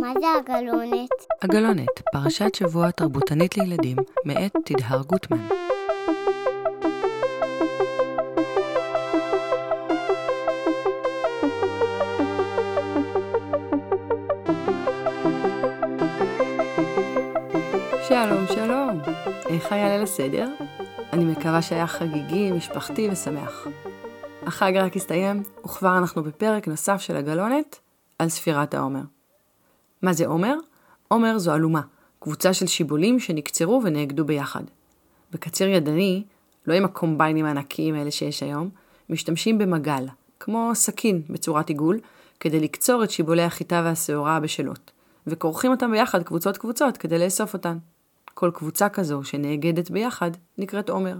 מה זה הגלונת? הגלונת, פרשת שבוע תרבותנית לילדים, מאת תדהר גוטמן. שלום, שלום. איך היה ליל הסדר? אני מקווה שהיה חגיגי, משפחתי ושמח. החג רק הסתיים, וכבר אנחנו בפרק נוסף של הגלונת על ספירת העומר. מה זה עומר? עומר זו אלומה, קבוצה של שיבולים שנקצרו ונאגדו ביחד. בקציר ידני, לא עם הקומביינים הענקיים האלה שיש היום, משתמשים במגל, כמו סכין בצורת עיגול, כדי לקצור את שיבולי החיטה והשעורה בשלות, וכורכים אותם ביחד קבוצות קבוצות כדי לאסוף אותן. כל קבוצה כזו שנאגדת ביחד נקראת עומר.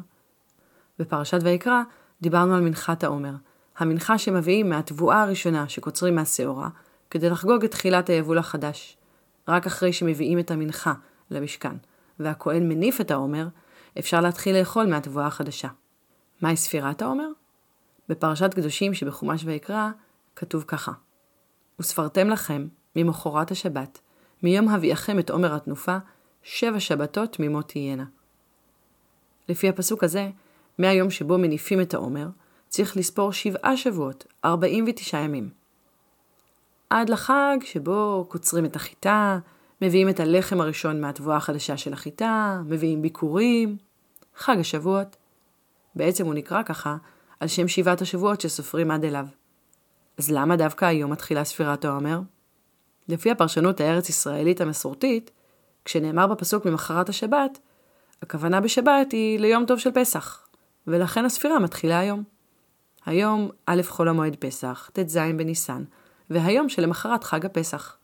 בפרשת ויקרא דיברנו על מנחת העומר, המנחה שמביאים מהתבואה הראשונה שקוצרים מהשעורה, כדי לחגוג את תחילת היבול החדש. רק אחרי שמביאים את המנחה למשכן, והכהן מניף את העומר, אפשר להתחיל לאכול מהתבואה החדשה. מהי ספירת העומר? בפרשת קדושים שבחומש ויקרא, כתוב ככה: וספרתם לכם, ממחרת השבת, מיום הביאכם את עומר התנופה, שבע שבתות תמימות תהיינה. לפי הפסוק הזה, מהיום שבו מניפים את העומר, צריך לספור שבעה שבועות, 49 ימים. עד לחג שבו קוצרים את החיטה, מביאים את הלחם הראשון מהתבואה החדשה של החיטה, מביאים ביקורים. חג השבועות. בעצם הוא נקרא ככה על שם שבעת השבועות שסופרים עד אליו. אז למה דווקא היום מתחילה ספירת העומר? לפי הפרשנות הארץ-ישראלית המסורתית, כשנאמר בפסוק ממחרת השבת, הכוונה בשבת היא ליום טוב של פסח, ולכן הספירה מתחילה היום. היום א' חול המועד פסח, ט"ז בניסן, והיום שלמחרת חג הפסח.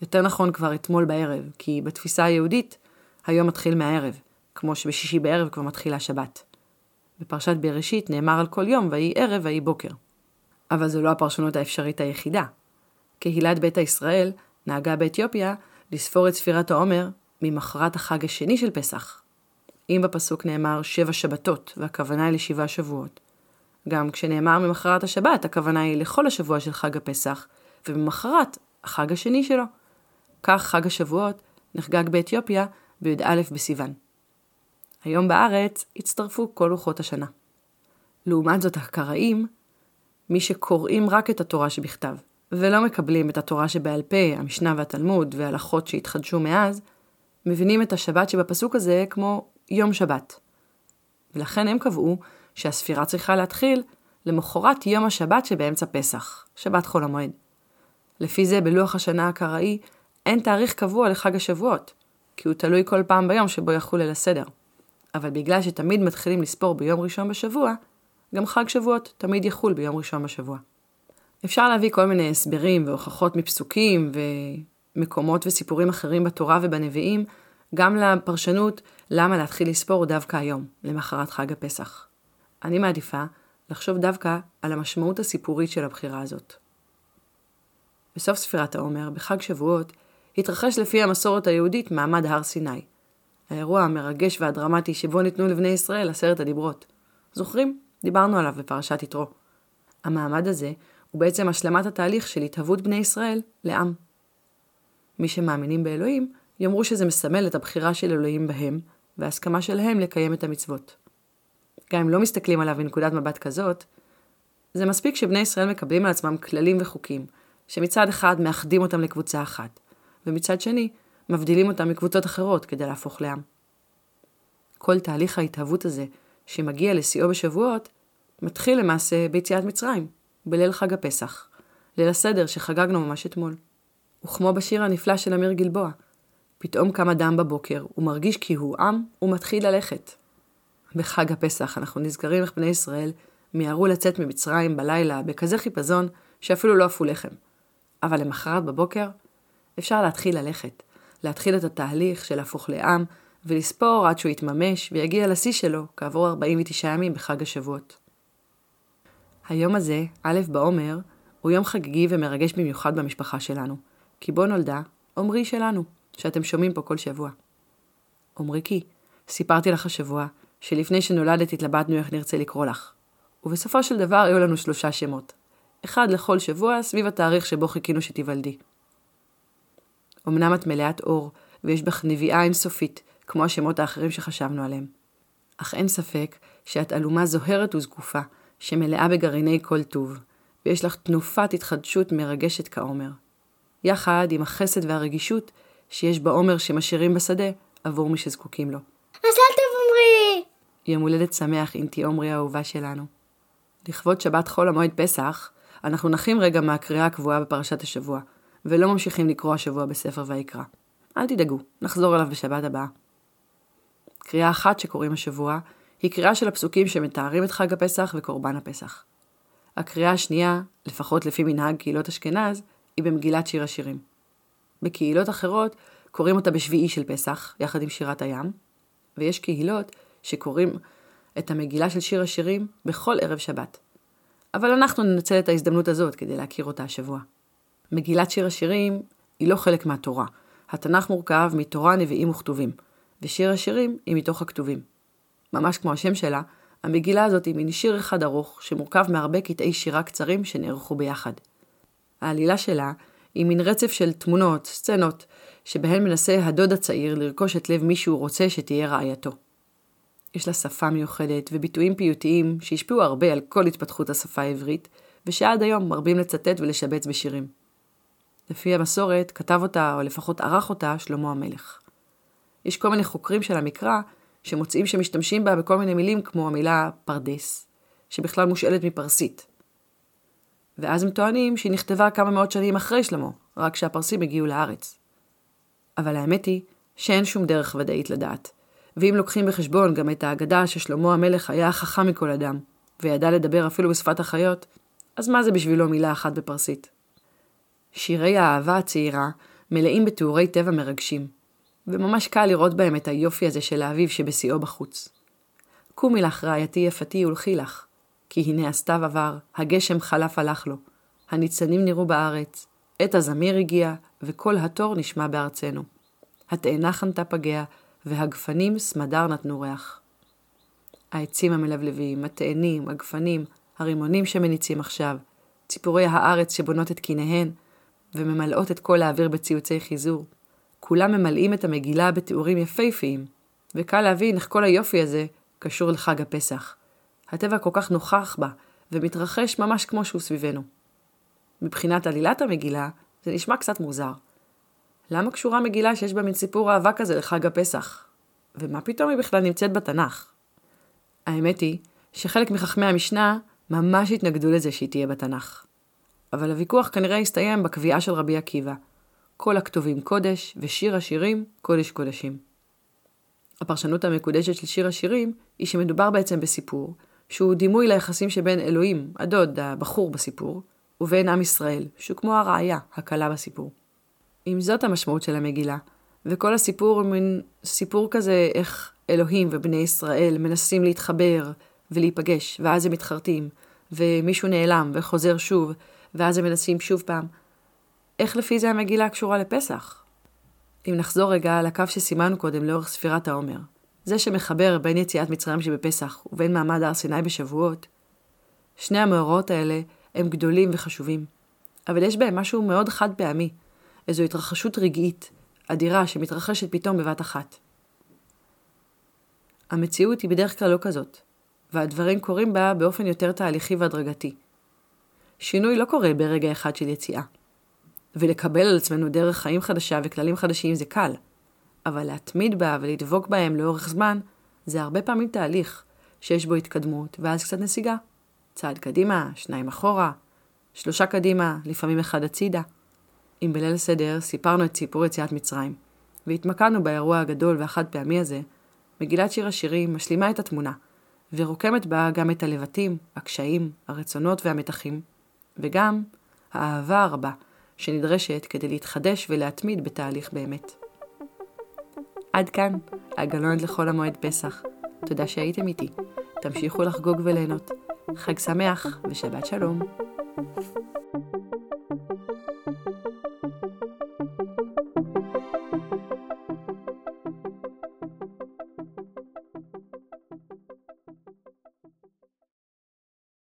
יותר נכון כבר אתמול בערב, כי בתפיסה היהודית, היום מתחיל מהערב, כמו שבשישי בערב כבר מתחילה שבת. בפרשת בראשית נאמר על כל יום, ויהי ערב ויהי בוקר. אבל זו לא הפרשנות האפשרית היחידה. קהילת ביתא ישראל נהגה באתיופיה לספור את ספירת העומר ממחרת החג השני של פסח. אם בפסוק נאמר שבע שבתות, והכוונה היא לשבעה שבועות, גם כשנאמר ממחרת השבת, הכוונה היא לכל השבוע של חג הפסח, וממחרת החג השני שלו. כך חג השבועות נחגג באתיופיה בי"א בסיוון. היום בארץ הצטרפו כל לוחות השנה. לעומת זאת, הקראים, מי שקוראים רק את התורה שבכתב, ולא מקבלים את התורה שבעל פה, המשנה והתלמוד והלכות שהתחדשו מאז, מבינים את השבת שבפסוק הזה כמו יום שבת. ולכן הם קבעו שהספירה צריכה להתחיל למחרת יום השבת שבאמצע פסח, שבת חול המועד. לפי זה, בלוח השנה הקראי, אין תאריך קבוע לחג השבועות, כי הוא תלוי כל פעם ביום שבו יחול ליל הסדר. אבל בגלל שתמיד מתחילים לספור ביום ראשון בשבוע, גם חג שבועות תמיד יחול ביום ראשון בשבוע. אפשר להביא כל מיני הסברים והוכחות מפסוקים ומקומות וסיפורים אחרים בתורה ובנביאים, גם לפרשנות למה להתחיל לספור דווקא היום, למחרת חג הפסח. אני מעדיפה לחשוב דווקא על המשמעות הסיפורית של הבחירה הזאת. בסוף ספירת העומר, בחג שבועות, התרחש לפי המסורת היהודית מעמד הר סיני. האירוע המרגש והדרמטי שבו ניתנו לבני ישראל עשרת הדיברות. זוכרים? דיברנו עליו בפרשת יתרו. המעמד הזה הוא בעצם השלמת התהליך של התהוות בני ישראל לעם. מי שמאמינים באלוהים, יאמרו שזה מסמל את הבחירה של אלוהים בהם, וההסכמה שלהם לקיים את המצוות. גם אם לא מסתכלים עליו מנקודת מבט כזאת, זה מספיק שבני ישראל מקבלים על עצמם כללים וחוקים, שמצד אחד מאחדים אותם לקבוצה אחת, ומצד שני, מבדילים אותם מקבוצות אחרות כדי להפוך לעם. כל תהליך ההתהוות הזה, שמגיע לשיאו בשבועות, מתחיל למעשה ביציאת מצרים, בליל חג הפסח, ליל הסדר שחגגנו ממש אתמול. וכמו בשיר הנפלא של אמיר גלבוע, פתאום קם אדם בבוקר, הוא מרגיש כי הוא עם, ומתחיל ללכת. בחג הפסח אנחנו נזכרים איך בני ישראל מיהרו לצאת ממצרים בלילה בכזה חיפזון שאפילו לא עפו לחם. אבל למחרת בבוקר אפשר להתחיל ללכת, להתחיל את התהליך של להפוך לעם ולספור עד שהוא יתממש ויגיע לשיא שלו כעבור 49 ימים בחג השבועות. היום הזה, א' בעומר, הוא יום חגיגי ומרגש במיוחד במשפחה שלנו, כי בו נולדה עמרי שלנו, שאתם שומעים פה כל שבוע. עמרי כי, סיפרתי לך השבוע שלפני שנולדת התלבטנו איך נרצה לקרוא לך. ובסופו של דבר היו לנו שלושה שמות. אחד לכל שבוע סביב התאריך שבו חיכינו שתיוולדי. אמנם את מלאת אור, ויש בך נביאה אינסופית, כמו השמות האחרים שחשבנו עליהם. אך אין ספק שאת אלומה זוהרת וזקופה, שמלאה בגרעיני כל טוב, ויש לך תנופת התחדשות מרגשת כעומר. יחד עם החסד והרגישות שיש בעומר שמשאירים בשדה עבור מי שזקוקים לו. יום הולדת שמח, אינתי עומרי האהובה שלנו. לכבוד שבת חול המועד פסח, אנחנו נחים רגע מהקריאה הקבועה בפרשת השבוע, ולא ממשיכים לקרוא השבוע בספר ויקרא. אל תדאגו, נחזור אליו בשבת הבאה. קריאה אחת שקוראים השבוע, היא קריאה של הפסוקים שמתארים את חג הפסח וקורבן הפסח. הקריאה השנייה, לפחות לפי מנהג קהילות אשכנז, היא במגילת שיר השירים. בקהילות אחרות קוראים אותה בשביעי של פסח, יחד עם שירת הים, ויש קהילות שקוראים את המגילה של שיר השירים בכל ערב שבת. אבל אנחנו ננצל את ההזדמנות הזאת כדי להכיר אותה השבוע. מגילת שיר השירים היא לא חלק מהתורה. התנ"ך מורכב מתורה, נביאים וכתובים, ושיר השירים היא מתוך הכתובים. ממש כמו השם שלה, המגילה הזאת היא מין שיר אחד ארוך, שמורכב מהרבה קטעי שירה קצרים שנערכו ביחד. העלילה שלה היא מין רצף של תמונות, סצנות, שבהן מנסה הדוד הצעיר לרכוש את לב מי שהוא רוצה שתהיה רעייתו. יש לה שפה מיוחדת וביטויים פיוטיים שהשפיעו הרבה על כל התפתחות השפה העברית, ושעד היום מרבים לצטט ולשבץ בשירים. לפי המסורת, כתב אותה, או לפחות ערך אותה, שלמה המלך. יש כל מיני חוקרים של המקרא שמוצאים שמשתמשים בה בכל מיני מילים כמו המילה פרדס, שבכלל מושאלת מפרסית. ואז הם טוענים שהיא נכתבה כמה מאות שנים אחרי שלמה, רק שהפרסים הגיעו לארץ. אבל האמת היא שאין שום דרך ודאית לדעת. ואם לוקחים בחשבון גם את האגדה ששלמה המלך היה החכם מכל אדם, וידע לדבר אפילו בשפת החיות, אז מה זה בשבילו מילה אחת בפרסית? שירי האהבה הצעירה מלאים בתיאורי טבע מרגשים, וממש קל לראות בהם את היופי הזה של האביב שבשיאו בחוץ. קומי לך רעייתי יפתי ולכי לך, כי הנה הסתיו עבר, הגשם חלף הלך לו, הניצנים נראו בארץ, עת הזמיר הגיע, וכל התור נשמע בארצנו. התאנה חנתה פגיה, והגפנים סמדר נתנו ריח. העצים המלבלבים, התאנים, הגפנים, הרימונים שמניצים עכשיו, ציפורי הארץ שבונות את קיניהן, וממלאות את כל האוויר בציוצי חיזור. כולם ממלאים את המגילה בתיאורים יפהפיים, וקל להבין איך כל היופי הזה קשור לחג הפסח. הטבע כל כך נוכח בה, ומתרחש ממש כמו שהוא סביבנו. מבחינת עלילת המגילה, זה נשמע קצת מוזר. למה קשורה מגילה שיש בה מין סיפור אהבה כזה לחג הפסח? ומה פתאום היא בכלל נמצאת בתנ"ך? האמת היא שחלק מחכמי המשנה ממש התנגדו לזה שהיא תהיה בתנ"ך. אבל הוויכוח כנראה הסתיים בקביעה של רבי עקיבא. כל הכתובים קודש, ושיר השירים קודש קודשים. הפרשנות המקודשת של שיר השירים היא שמדובר בעצם בסיפור, שהוא דימוי ליחסים שבין אלוהים, הדוד, הבחור בסיפור, ובין עם ישראל, שהוא כמו הראיה, הכלה בסיפור. אם זאת המשמעות של המגילה, וכל הסיפור הוא מין סיפור כזה איך אלוהים ובני ישראל מנסים להתחבר ולהיפגש, ואז הם מתחרטים, ומישהו נעלם וחוזר שוב, ואז הם מנסים שוב פעם. איך לפי זה המגילה קשורה לפסח? אם נחזור רגע לקו שסימנו קודם לאורך ספירת העומר, זה שמחבר בין יציאת מצרים שבפסח ובין מעמד הר סיני בשבועות, שני המאורעות האלה הם גדולים וחשובים, אבל יש בהם משהו מאוד חד פעמי, איזו התרחשות רגעית, אדירה, שמתרחשת פתאום בבת אחת. המציאות היא בדרך כלל לא כזאת, והדברים קורים בה באופן יותר תהליכי והדרגתי. שינוי לא קורה ברגע אחד של יציאה. ולקבל על עצמנו דרך חיים חדשה וכללים חדשים זה קל, אבל להתמיד בה ולדבוק בהם לאורך זמן, זה הרבה פעמים תהליך שיש בו התקדמות, ואז קצת נסיגה. צעד קדימה, שניים אחורה, שלושה קדימה, לפעמים אחד הצידה. אם בליל הסדר סיפרנו את סיפור יציאת מצרים, והתמקדנו באירוע הגדול והחד פעמי הזה, מגילת שיר השירים משלימה את התמונה, ורוקמת בה גם את הלבטים, הקשיים, הרצונות והמתחים, וגם האהבה הרבה שנדרשת כדי להתחדש ולהתמיד בתהליך באמת. עד כאן, הגלונת לחול המועד פסח. תודה שהייתם איתי. תמשיכו לחגוג וליהנות. חג שמח ושבת שלום. thank you